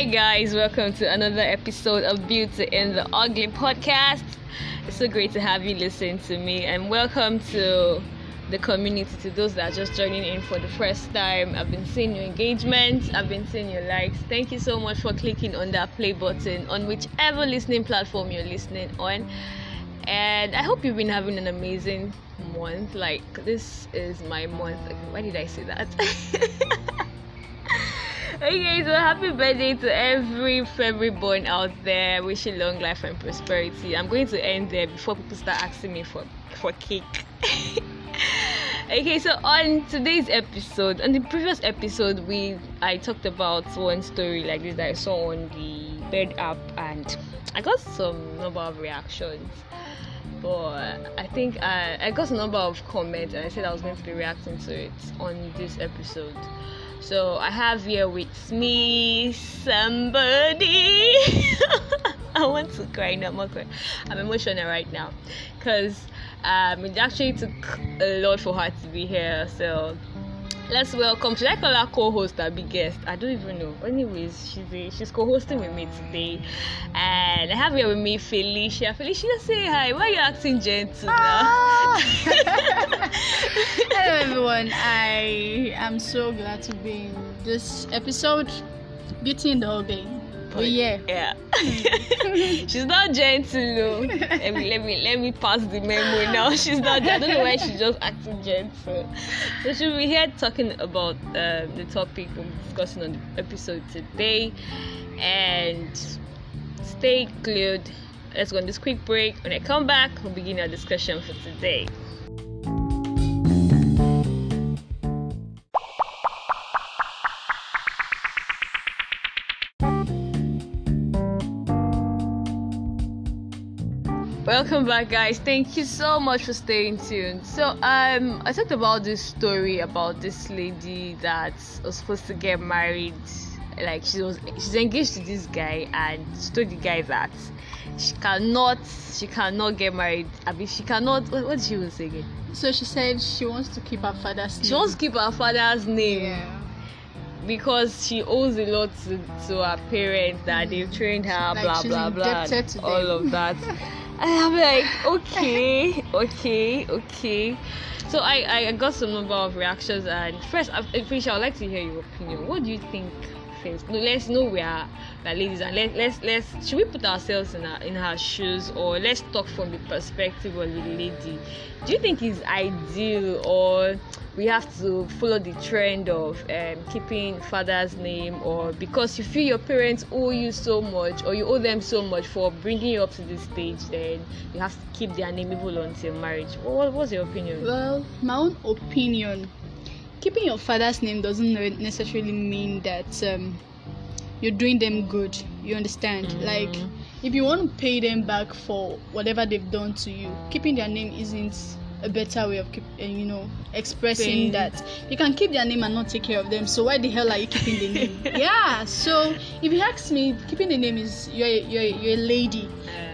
Hi, guys, welcome to another episode of Beauty in the Ugly podcast. It's so great to have you listen to me, and welcome to the community. To those that are just joining in for the first time, I've been seeing your engagement, I've been seeing your likes. Thank you so much for clicking on that play button on whichever listening platform you're listening on. And I hope you've been having an amazing month. Like, this is my month. Why did I say that? okay, so happy birthday to every February born out there. Wishing long life and prosperity. I'm going to end there before people start asking me for for cake. okay, so on today's episode, on the previous episode, we I talked about one story like this that I saw on the bed app, and I got some number of reactions. But I think I, I got a number of comments, and I said I was going to be reacting to it on this episode. So I have here with me somebody. I want to cry now. I'm, I'm emotional right now because um, it actually took a lot for her to be here. So let's welcome. Should I call her co-host or big guest? I don't even know. Anyways, she's a, she's co-hosting with me today, and I have here with me Felicia. Felicia, say hi. Why are you acting gentle now? Ah! Hello, everyone. I am so glad to be in this episode. Beauty in the whole game. Oh yeah. Yeah. she's not gentle though. let me let me let me pass the memo now. She's not I don't know why she's just acting gentle. So she'll be here talking about um, the topic we're discussing on the episode today. And stay glued. Let's go on this quick break. When I come back, we'll begin our discussion for today. Welcome back guys. Thank you so much for staying tuned. So um i talked about this story about this lady that was supposed to get married. Like she was she's engaged to this guy and she told the guy that she cannot she cannot get married. I mean she cannot what, what did she even say again? So she said she wants to keep her father's name. she wants to keep her father's name. Yeah. Because she owes a lot to, to her parents that mm. they've trained her, like blah blah blah, all of that. and I'm like, okay, okay, okay. So I, I got some number of reactions, and first, I'm pretty sure I'd like to hear your opinion. What do you think first? No, let's know we are, we are ladies, and let, let's let's should we put ourselves in her in her shoes, or let's talk from the perspective of the lady. Do you think it's ideal, or we have to follow the trend of um, keeping father's name or because you feel your parents owe you so much or you owe them so much for bringing you up to this stage then you have to keep their name even until marriage. What, what's your opinion? Well my own opinion keeping your father's name doesn't necessarily mean that um, you're doing them good you understand? Mm-hmm. like if you want to pay them back for whatever they've done to you keeping their name isn't a better way of keep, uh, you know expressing Pain. that. You can keep their name and not take care of them so why the hell are you keeping the name? Yeah so if you ask me keeping the name is you're you're, you're a lady.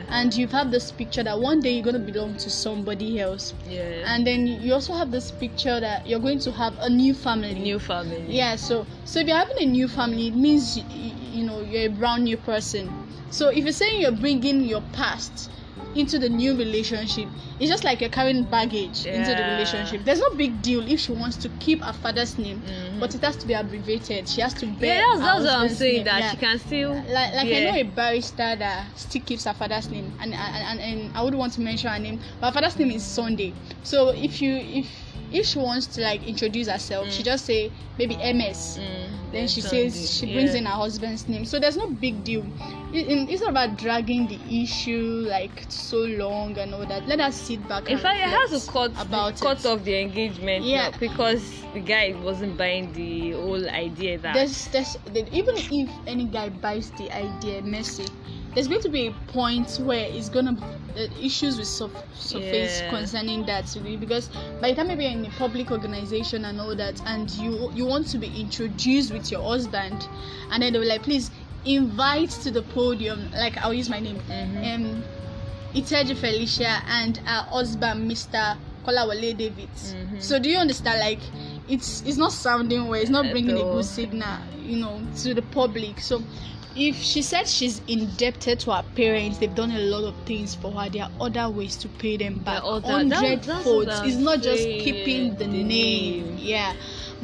And you've had this picture that one day you're going to belong to somebody else. Yeah. And then you also have this picture that you're going to have a new family. New family. Yeah so so if you're having a new family it means you, you know you're a brand new person. So if you're saying you're bringing your past into the new relationship it's just like you're carrying baggage yeah. into the relationship there's no big deal if she wants to keep her father's name mm-hmm. but it has to be abbreviated she has to bear yeah that's, that's what i'm saying name. that yeah. she can still like like yeah. i know a barrister that still keeps her father's name and and, and, and i wouldn't want to mention her name but her father's name is sunday so if you if if she wants to like introduce herself, mm. she just say maybe MS. Mm. Then she says she brings yeah. in her husband's name. So there's no big deal. It, it's not about dragging the issue like so long and all that. Let us sit back. In fact, it has to cut about cut off the engagement. Yeah, because the guy wasn't buying the whole idea that there's, there's, even if any guy buys the idea, messy there's going to be a point where it's gonna uh, issues with surface yeah. concerning that because by the time maybe you're in a public organization and all that and you you want to be introduced with your husband and then they were like please invite to the podium like i'll use my name mm-hmm. um Iteji Felicia and her husband Mr. Kolawole David. Mm-hmm. So do you understand like it's it's not sounding well, it's not bringing a good signal, you know, to the public. So if she said she's indebted to her parents, they've done a lot of things for her. There are other ways to pay them back. There are other- Hundred that- folds. what It's not just keeping the, the name. name. Yeah.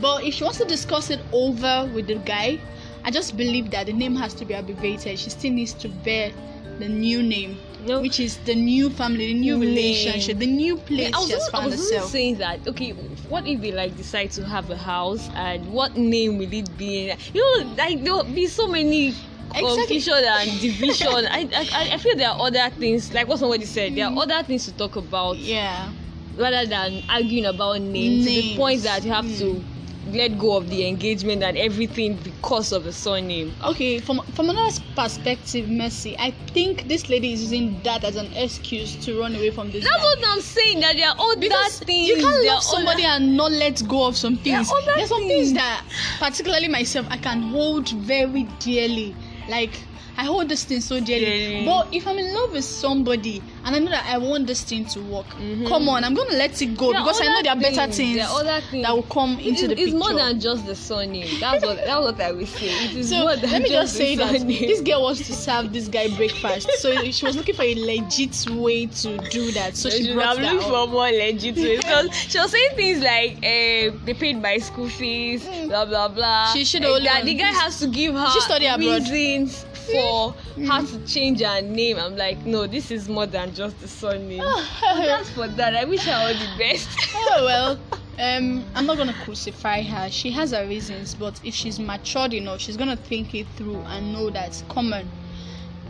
But if she wants to discuss it over with the guy, I just believe that the name has to be abbreviated. She still needs to bear the new name, No. which is the new family, the new Name. relationship, the new place I was, she has even- I was herself. saying that okay what if they like decide to have a house and what name will it be you know like there'll be so many Exactly. confusion and division I, I I feel there are other things like what somebody said there are other things to talk about Yeah. rather than arguing about names, to the Names. point that you have Mm. to let go of the engagement and everything because of a surname Okay, from from another perspective, Mercy, I think this lady is using that as an excuse to run away from this that's guy. what i'm saying that there are other because things you can't love somebody other- and not let go of some things. There are other There's some things. things that, particularly myself, I can hold very dearly. Like I hold this thing so dearly. Dearly. But if I'm in love with somebody and I know that I want this thing to work, Mhm. come on, I'm gonna let it go There because I know there are better things, there are other things. that will come into it's, the it's picture. more than just the surname. That's what that's what I will say. It is so more than let me just the say that surname. this girl wants to serve this guy breakfast so she was looking for a legit way to do that so she brought have that looked up. for more legit ways. Because she was saying things like, uh, they paid my school fees, Mm. blah blah blah. She should Like only that the guy has to give her She study abroad. reasons for her to change her name. I'm like, no, this is more than just the surname. But that's for that. I wish her all the best. oh well um i'm not gonna crucify her she has her reasons but if she's matured enough she's gonna think it through and know that come on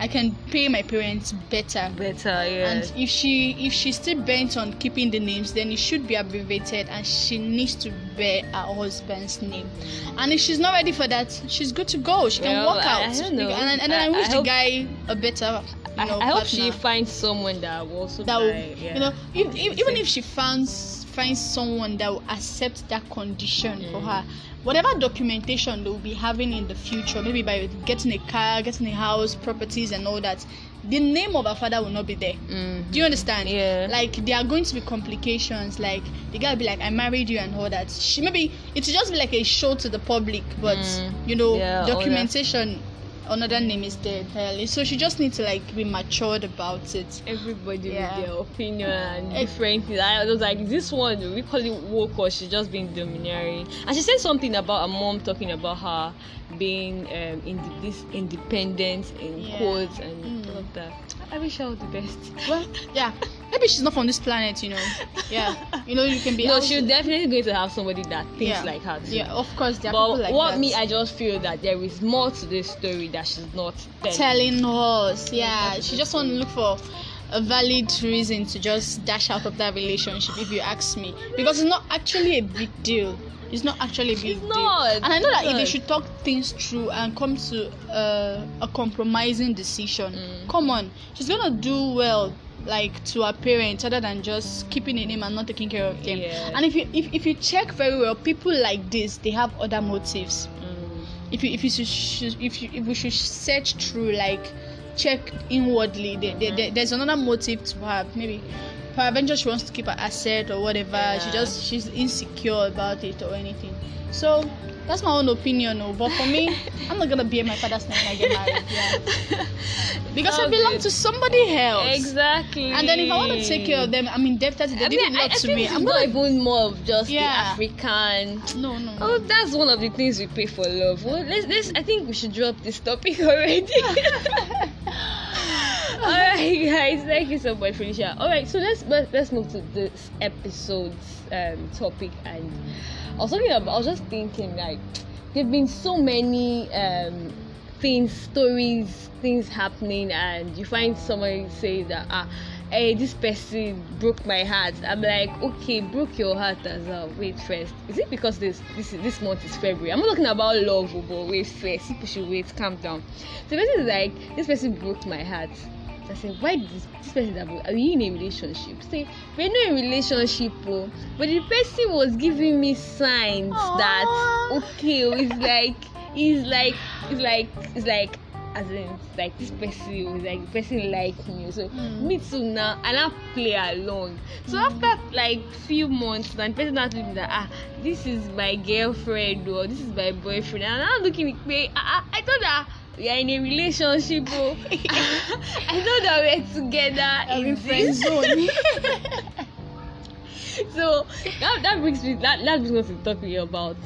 i can pay my parents better Better, yeah. and if she if she's still bent on keeping the names then it should be abbreviated and she needs to bear her husband's name and if she's not ready for that she's good to go she can Well, walk out I don't know. and, and then i, I- wish I the hope- guy a better you I, know I hope she finds someone that will also that will, buy, yeah. you know, if, if, even if she finds finds someone that will accept that condition for Mm. her, whatever documentation they will be having in the future, maybe by getting a car, getting a house, properties, and all that, the name of her father will not be there. Mhm. Do you understand? Yeah. Like there are going to be complications. Like the guy will be like, "I married you" and all that. She maybe it will just be like a show to the public, but Mm. you know, Yeah, that. documentation. Another name is there entirely. So she just needs to like be matured about it. everybody Yeah. with their opinion and different things. I was like, this one, we call it woke or she's just being domineering. And she said something about her mom talking about her being um, inde- this independent in Yeah. quotes and Mm. all of that. I wish her all the best. Well, yeah. Maybe she's not from this planet, you know. Yeah. You know, you can be. no, she's definitely going to have somebody that thinks yeah. like her too. Yeah, of course, there But like what that. me, I just feel that there is more to this story that she's not telling. telling us, yeah, she just want to look for a valid reason to just dash out of that relationship, if you ask me, because it's not actually a big deal. It's not actually a big It's deal. not, And I know that if they should talk things through and come to uh, a compromising decision, Mm. come on, she's gonna do well. Like to her parents, other than just keeping a name and not taking care of them. Yeah. And if you if, if you check very well, people like this they have other motives Mm. if you if you should, if you if we should search through like check inwardly there, there, there- there's another motive to her maybe peradventure she wants to keep her asset or whatever she just she's insecure about it or anything so that's my own opinion oh. but for me i'm not gonna bear my father's name when i get married yeah because i Oh, belong good. to somebody else Exactly. and then if i want to take care of them i'm indebted to them I they mean, did a I, lot I to me i'm not even more of just Yeah. the African. no no, no. Oh, that's one of the things we pay for love. Well, let's, let's. I think we should drop this topic already. All right, guys. Thank you so much, Felicia. All right, so let's let's, let's move to this episode's um, topic. And I was talking about. I was just thinking like, there've been so many um, things, stories, things happening, and you find somebody say that ah. Hey, this person broke my heart. I'm like, okay, broke your heart as well. Wait first. Is it because this this this month is February? I'm not talking about love, but wait first. People should wait. Calm down. So person is like, this person broke my heart. So I said, why did this, this person that? Are you in a relationship? Say, we're not in a relationship, oh, but the person was giving me signs that okay, oh, it's like it's like it's like it's like as in like this person was like the person like me so Mm. me too now and I play along so after like few months and the person now told me that ah this is my girlfriend or this is my boyfriend and I'm looking at me I, I, I thought that we are in a relationship. Oh. I know that we're together I'm in friend this. zone. so that, that brings me that, that brings us to talking about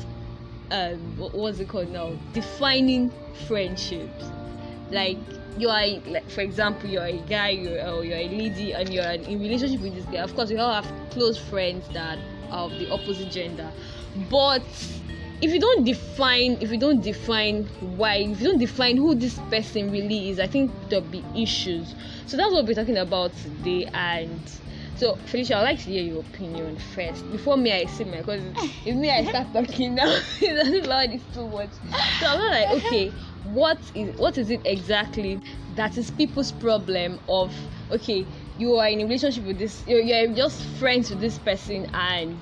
um what, what's it called now defining friendships like you are like for example you're a guy you're, or you're a lady and you're in relationship with this guy of course we all have close friends that are of the opposite gender but if you don't define if you don't define why if you don't define who this person really is i think there'll be issues. So that's what we're talking about today. And so felicia i'd like to hear your opinion first. Before me i say my because if me i start talking now it's lord it's too much. So i'm not like okay what is what is it exactly that is people's problem of okay you are in a relationship with this you're, you're just friends with this person and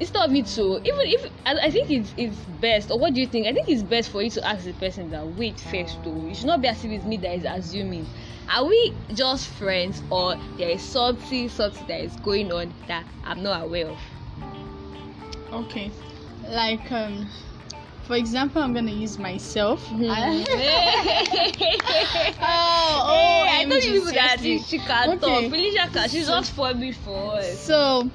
instead of you to even if I, I think it's it's best or what do you think i think it's best for you to ask the person that wait first though it should not be as if it's me that is assuming are we just friends or there is something something that is going on that i'm not aware of okay like um for example i'm gonna use myself Hmm. I- oh, oh, I OMG, told you people that seriously. she can Okay. talk. Felicia can. She's not for me for us. so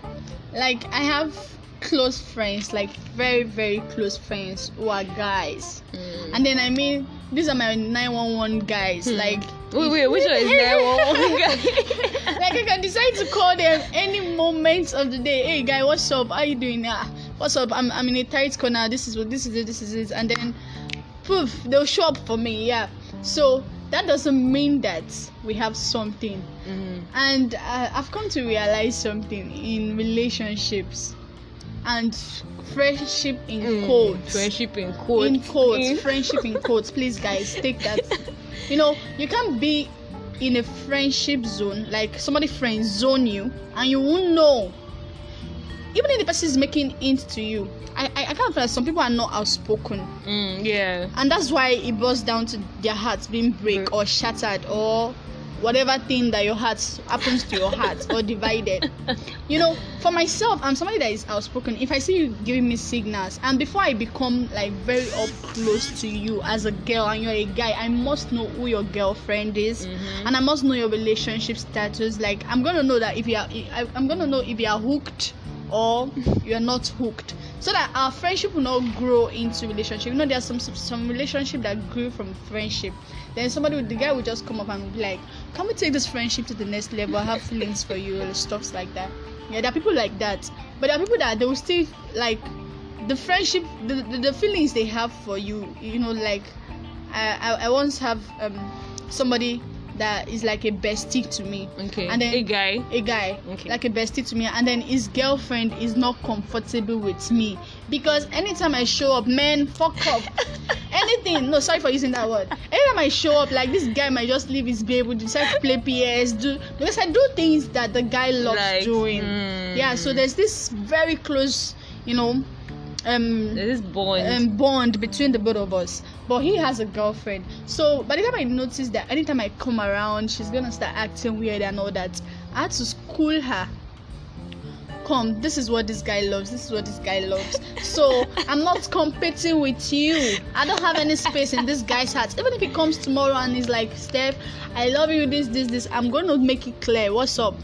like i have close friends like very very close friends who are guys Mm. and then i mean these are my 911 guys Hmm. like Wait, wait, which one is there? like I can decide to call them any moment of the day. Hey guy, what's up? How you doing? Ah, what's up? I'm I'm in a tight corner. This is what this is it. This is it. And then, poof, they'll show up for me. Yeah. So that doesn't mean that we have something. Mm. And uh, I've come to realize something in relationships and friendship in Mm. quotes Friendship in quotes. in quotes friendship in quotes please guys take that you know you can't be in a friendship zone like somebody friend zone you and you won't know even if the person is making hints to you i i, I can't feel like some people are not outspoken Mm, yeah. and that's why it boils down to their hearts being break Break. or shattered or whatever thing that your heart happens to your heart or divided. You know for myself i'm somebody that is outspoken. If i see you giving me signals and before i become like very up close to you as a girl and you're a guy i must know who your girlfriend is Mhm. and i must know your relationship status. Like i'm gonna know that if you are i'm gonna know if you are hooked or you're not hooked. So that our friendship will not grow into relationship. You know there's some some relationship that grew from friendship. Then somebody the guy will just come up and be like can we take this friendship to the next level? I have feelings for you and stuff like that. Yeah there are people like that. But there are people that they will still like the friendship the, the, the feelings they have for you you know like I, I, I once have um somebody that is like a bestie to me. Okay. And then- a guy. a guy. Okay. like a bestie to me. And then his girlfriend is not comfortable with me. Because anytime i show up man fuck up anything. No sorry for using that word. Anytime i show up like this guy might just leave his babe decide to play ps do because i do things that the guy loves Like, doing. Mm. yeah so there's this very close you know um There's this bond. um, bond between the both of us. But he has a girlfriend. So by the time I notice that anytime I come around, she's gonna start acting weird and all that, I had to school her. Come, this is what this guy loves. This is what this guy loves. So I'm not competing with you. I don't have any space in this guy's heart. Even if he comes tomorrow and he's like, Steph, I love you. This, this, this. I'm gonna make it clear. What's up,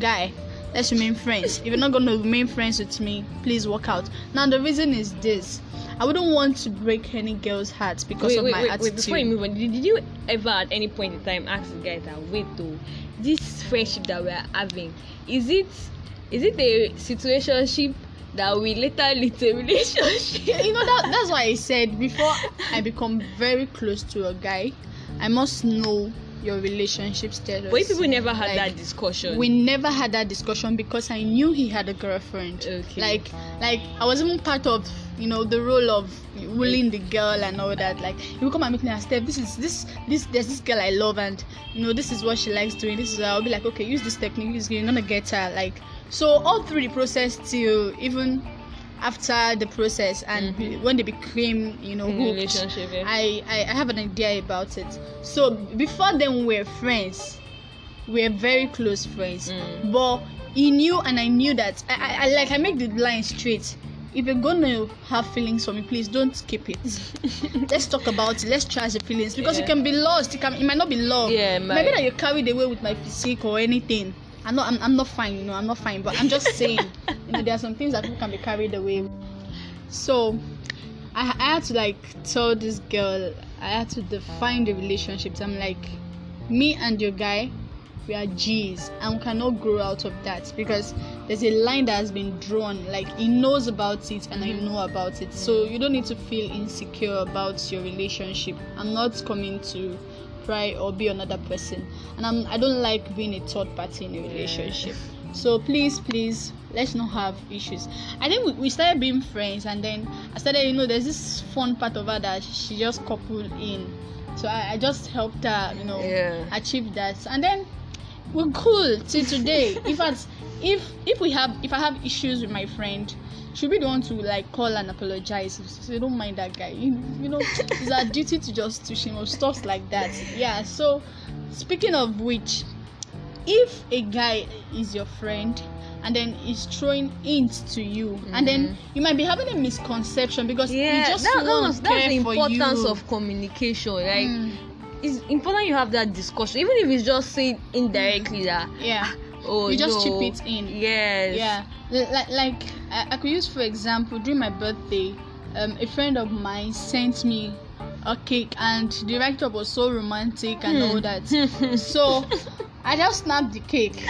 guy? Let's remain friends. If you're not going to remain friends with me please walk out. Now the reason is this. I wouldn't want to break any girl's heart because wait, of wait, my wait, attitude. wait, before you move on, did, you ever at any point in time ask the guy that wait though, this friendship that we're having, is it is it a situationship that will later lead to a relationship? you know that that's why i said. Before i become very close to a guy i must know your relationship status But people never had Like, that discussion. we never had that discussion because I knew he had a girlfriend. Okay. Like, like I was even part of, you know, the role of willing the girl and all that. Like, he would come and meet me and Steph, this is this this there's this girl I love and you know this is what she likes doing. This is I'll be like, okay, use this technique. You're gonna get her. Like, so all through the process till even after the process and Mhm. when they became, you know, hooked, yeah. I, I I have an idea about it. So before then we were friends. We were very close friends. Mm. But he knew and I knew that I, I, I like I make the line straight. if you're gonna have feelings for me, please don't skip it. Let's talk about it. Let's trash the feelings because Yeah. you can be lost. It can. It might not be love. Yeah, my- Maybe that you're carried away with my physique or anything. I'm not. I'm, I'm not fine. You know, I'm not fine. But I'm just saying. you know, there are some things that people can be carried away. So, I, I had to like tell this girl. I had to define the relationships. I'm like, me and your guy, we are G's, and we cannot grow out of that because there's a line that has been drawn. Like he knows about it, and I mm-hmm. know about it. So you don't need to feel insecure about your relationship. I'm not coming to pry or be another person, and I'm. I don't like being a third party in a relationship. So please, please, let's not have issues. I think we, we started being friends, and then I started, you know, there's this fun part of her that she just coupled in. So I, I just helped her, you know, Yeah. achieve that, and then we're cool till today. in fact, if if we have if I have issues with my friend, she'll be the one to like call and apologize. So don't mind that guy. You, you know, it's our duty to just to you know stuff like that. Yeah. So speaking of which, if a guy is your friend and then is throwing hints to you and then you might be having a misconception because he Mm-hmm. yeah, just that, that was, that's the importance of communication. Like, Mm, it's important you have that discussion, even if it's just saying indirectly that, yeah. Oh, You just no. chip it in. Yes. Yeah, like like I, I could use for example during my birthday, um, a friend of mine sent me a cake and the director was so romantic and Hmm. all that. so I just snapped the cake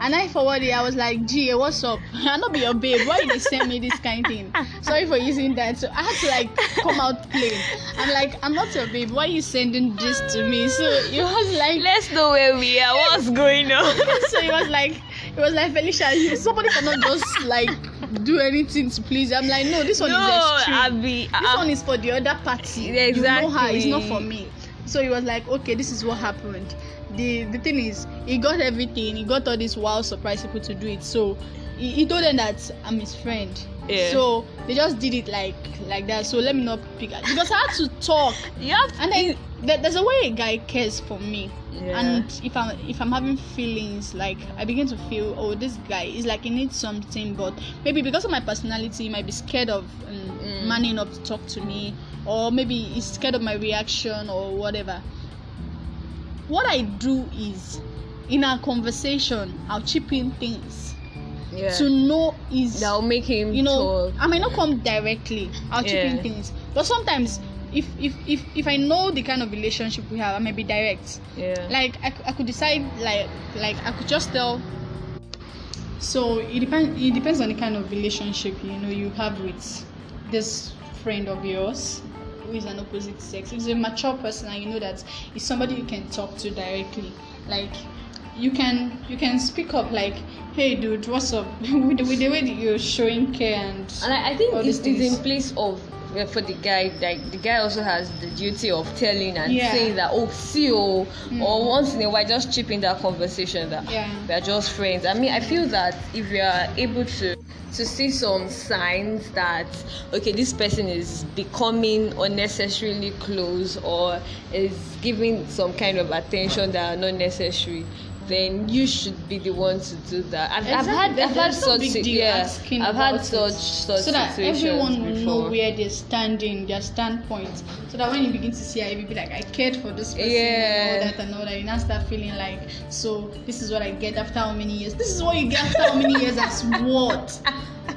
and I forwarded. it. I was like, "Gee, what's up? I'm not be your babe. Why you send me this kind of thing? Sorry for using that." So I had to like come out plain. I'm like, "I'm not your babe. Why you sending this to me?" So it was like Let's know where we are. What's going on? so it was like it was like Felicia, somebody cannot just like do anything to please. I'm like, no, this one no, is extreme. Abby. this uh, one is for the other party. Yeah, You know her, it's not for me. So he was like, okay, this is what happened. The the thing is, he got everything. He got all these wild surprise people to do it. So he, he told them that I'm his friend. Yeah. So they just did it like like that. So let me not pick because I had to talk. you have to, And then there- there's a way a guy cares for me. Yeah. And if I'm if I'm having feelings, like I begin to feel, oh, this guy is like he needs something, but maybe because of my personality, he might be scared of um, Mm. manning up to talk to me, or maybe he's scared of my reaction or whatever. What I do is, in our conversation, I'll chip in things yeah. to know is that'll make him you know talk. i might not come directly i'll chip in things but sometimes if if if if i know the kind of relationship we have i may be direct Yeah. like i, I could decide like like i could just tell so it depends it depends on the kind of relationship you know you have with this friend of yours who is an opposite sex if it's a mature person and you know that it's somebody you can talk to directly. Like you can you can speak up like hey dude what's up? With, the, with the way that you're showing care and and I, I think it's, it's in place of for the guy like the guy also has the duty of telling and Yeah. saying that oh see oh Mm. or once in a while just chip in that conversation that Yeah. we are just friends i mean i feel that if we are able to to see some signs that okay this person is becoming unnecessarily close or is giving some kind of attention that are not necessary then you should be the one to do that i've, I've had i've had such big si- deal yeah i've had such such so that everyone will before. know where they're standing, their standpoint. So that when you begin to see her, you'll be like, I cared for this person Yeah. and all that and all that. You now start feeling like, so this is what I get after how many years? This is what you get after how many years as what?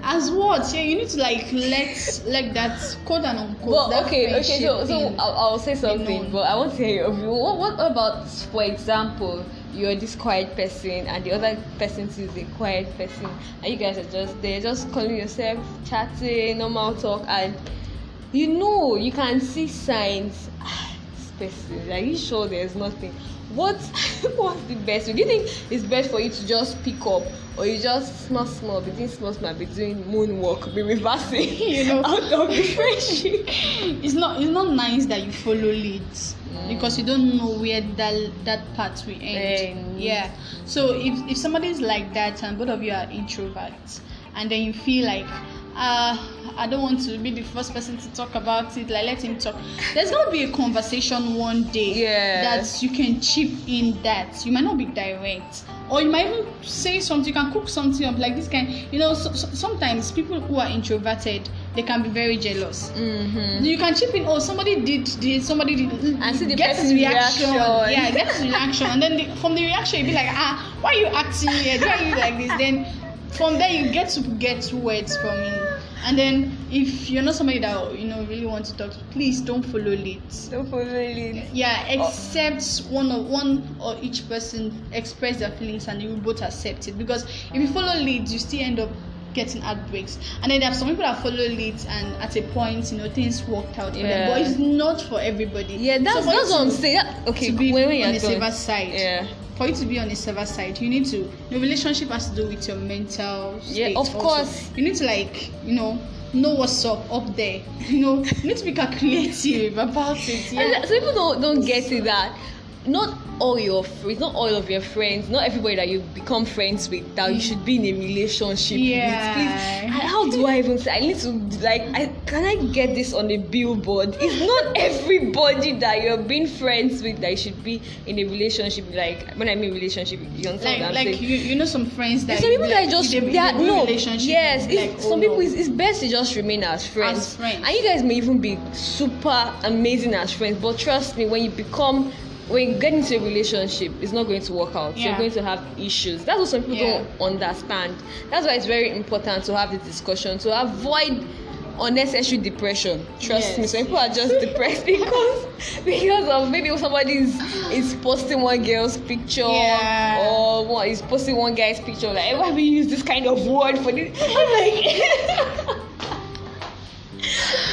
As what? Yeah, you need to like let let that quote and unquote. But okay, okay. So, so. I'll, I'll say something, but I want to hear your view. What, what about, for example, you're this quiet person, and the other person is a quiet person, and you guys are just there, just calling yourself, chatting, normal talk, and you know you can see signs. "Ah, This person, are you sure there's nothing? What what's the best? way? Do you think it's best for you to just pick up, or you just small small, be doing small small, be doing moonwalk, be reversing, You know. out of the friendship? it's not it's not nice that you follow leads because you don't know where that that path will end. Yeah. So if if somebody is like that and both of you are introverts and then you feel like uh I don't want to be the first person to talk about it, like let him talk. There's gonna be a conversation one day Yeah. that you can chip in that. You might not be direct, or you might even say something you can cook something up like this kind you know so, so, sometimes people who are introverted they can be very jealous Mm-hmm. you can chip in oh somebody did this somebody did And see the get his person's reaction. yeah get his reaction and then the, from the reaction you be like ah why are you acting here why are you like this then from there you get to get words from him. And then if you're not somebody that you know really want to talk to please don't follow leads. Don't follow it. yeah except one of one or each person express their feelings and you will both accept it. Because if you follow leads you still end up getting heartbreaks. And then there are some people that follow leads and at a point you know things worked out for them. But it's not for everybody. Yeah, that's that's what I'm saying. Okay, to be when, when on the safer side. Yeah. For you to be on the server side you need to the relationship has to do with your mental Yeah, of also. course. you need to like you know know what's up up there you know you need to be creative about it yeah And so people don't don't get it that not all your friends, not all of your friends, not everybody that you become friends with that you should be in a relationship Yeah. with. Please, how do I even say? I need to like, I can I get this on a billboard? It's not everybody that you're being friends with that you should be in a relationship. Like when I mean relationship, you understand like what I'm like saying? you, you know some friends that some people like, that just they, they are, no relationship yes like, oh, some people it's, it's best to just remain as friends. As friends. and you guys may even be super amazing as friends but trust me when you become when you get into a relationship it's not going to work out you're Yeah. going to have issues that's what some people Yeah. don't understand that's why it's very important to have this discussion to avoid unnecessary depression trust me Yes. some people are just depressed because because of maybe somebody is, posting one girl's picture Yeah. or what is posting one guy's picture like "Hey, why we use this kind of word for this i'm like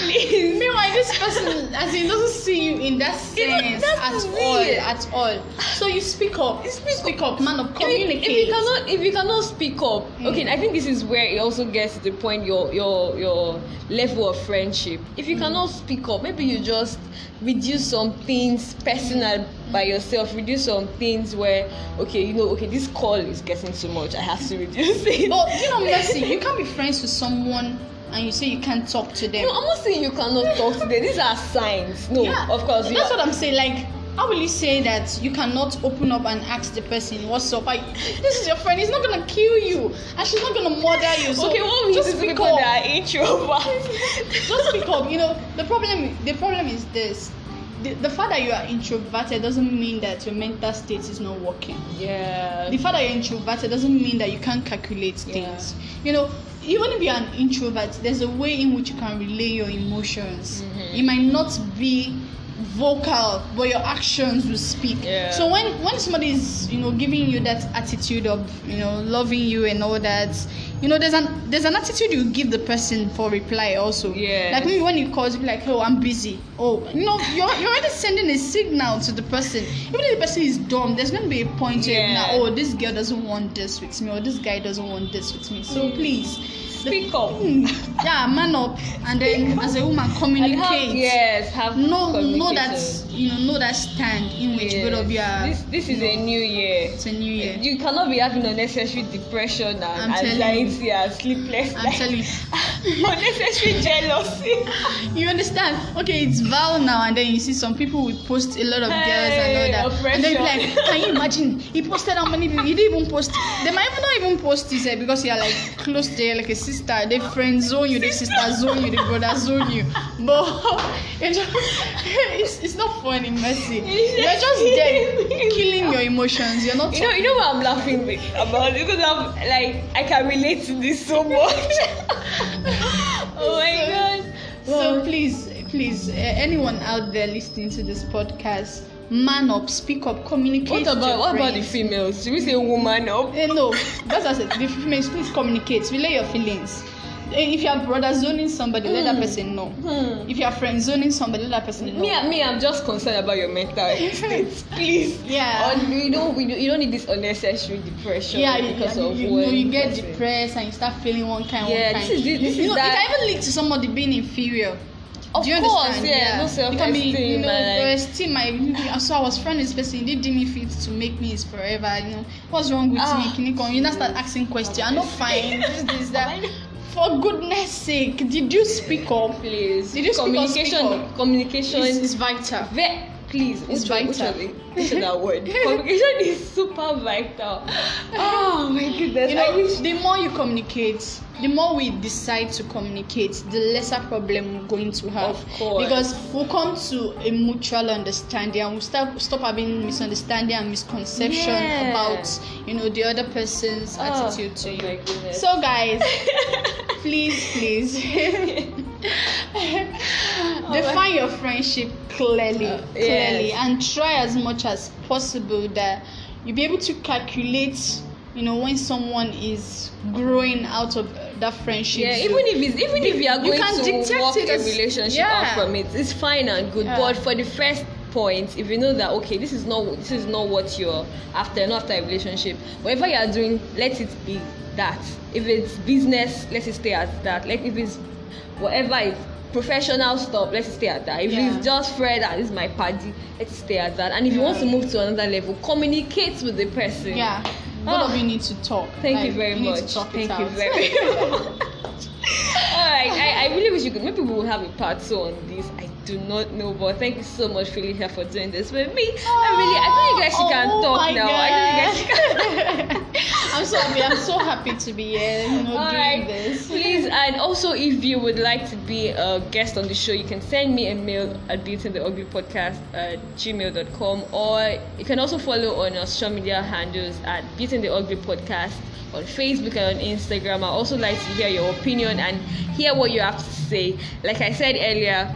please Meanwhile, this person, as in, doesn't see you in that sense at all, at all. So you speak up. You speak speak up, man up, If you- communicate. If you cannot, if you cannot speak up, Mm. okay. I think this is where it also gets to the point your your your level of friendship. If you cannot speak up, maybe you just reduce some things personal by yourself. Reduce some things where okay, you know, okay, this call is getting too much. I have to reduce it. But you know, Mercy, you can't be friends with someone and you say you can't talk to them. no, I'm not saying you cannot talk to them. These are signs. No, Yeah, of course. That's are- what I'm saying. Like, how will you say that you cannot open up and ask the person what's up? I, this is your friend. He's not gonna kill you, and she's not gonna murder you. So okay, what means just is speak up. that are introverts. just speak up. You know, the problem. The problem is this. The, the fact that you are introverted doesn't mean that your mental state is not working. yeah. The fact that you're introverted doesn't mean that you can't calculate Yeah. things. You know, even if you're an introvert, there's a way in which you can relay your emotions. Mhm. It might not be vocal, but your actions will speak. Yeah. So when when somebody is you know giving you that attitude of you know loving you and all that, you know there's an there's an attitude you give the person for reply also. Yeah. Like maybe when you call, you be like, oh I'm busy. Oh you know you're you're already sending a signal to the person. Even if the person is dumb, there's gonna be a point where Yeah. now, oh this girl doesn't want this with me or this guy doesn't want this with me. So please. Speak up. Mm, yeah, man up, and then as a woman communicate have, yes, have know know that you know know that stand in which Yes. both of you are This this is a new year. it's a new year. You cannot be having unnecessary depression and I'm anxiety and sleepless i'm telling you unnecessary jealousy. you understand? Okay it's val now and then you see some people will post a lot of girls and all that. And then you like can you imagine? He posted how many people he didn't even post. They might even not even post this eh, because you're like close there like a sister. They friend zone you the sister zone you the brother zone you. But it's, it's not funny messy you're just there killing your emotions you're not You know, you know what I'm laughing about because I'm like I can relate to this so much. oh my So- god. So please, please, uh, anyone out there listening to this podcast, man up, speak up, communicate. What about what about the females? Should we say woman up? Eh, no, that's said. The females, please communicate. Relay your feelings. Eh, If you are brother zoning somebody, let that Hmm. person know. Hmm. If you are friend zoning somebody, let that person know. Me, me, I'm just concerned about your mental state. Please. Yeah. Or you don't, we don't, you don't need this unnecessary depression yeah, you, because you, of you, know, you get person. depressed and you start feeling one kind, Yeah, one kind. this is- this- this you is know, that- it can even lead to somebody being inferior. Of Do you course, understand? yeah, no You can be, you know, your esteem might. So I was friend with this person. He did deem me fit to make me his forever. You know, what's wrong with Ah. me? Can you come? You now start asking questions. I'm not fine. This, this, that. For goodness sake, did you speak up? Please. Did you speak communication, speak up? communication. It's, it's vital. Ve- please It's which which vital. which that word communication is super vital oh my goodness you know, wish the more you communicate, the more we decide to communicate, the lesser problem we're going to have. Of course. Because we'll come to a mutual understanding and we'll stop stop having misunderstanding and misconception Yeah. about you know the other person's Oh, attitude to oh you. my goodness. So guys, please, please define your friendship clearly, Uh, clearly, yes. and try as much as possible that you be able to calculate. You know when someone is growing out of that friendship. yeah even if it's even if you are You going can to work a relationship yeah. out from it it's fine and good Yeah. but for the first point if you know that okay this is not this is not what you're after not after a relationship whatever you are doing let it be that if it's business let it stay at that like if it's whatever it's professional stuff let's stay at that if Yeah. it's just Fred and this is my party let's stay at that and if you want to move to another level communicate with the person Yeah. Both Oh. of ah. you need to talk. Thank Like, you very to much. Thank you very much. Alright, I, I really wish you could. Maybe we will have a part two on this. I do not know, but thank you so much, Philly, here for doing this with me. I really, I think you guys she can Oh talk now. I so happy. I'm so happy to be here. You know, doing Alright, this. please, and also if you would like to be a guest on the show, you can send me a mail at beautyintheuglypodcast at gmail.com or you can also follow on our social media handles at Beauty in the Ugly Podcast on Facebook and on Instagram. I also like to hear your opinion and hear what you have to say. Like I said earlier,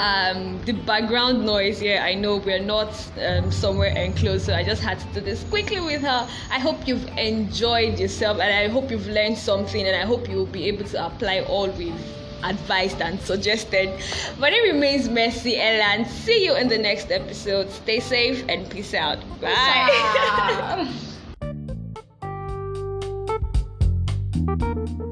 um the background noise here i know we're not um, somewhere enclosed so i just had to do this quickly with her. I hope you've enjoyed yourself and i hope you've learned something and i hope you'll be able to apply all we've advised and suggested. But it remains messy and see you in the next episode. Stay safe and peace out. Bye. Ah.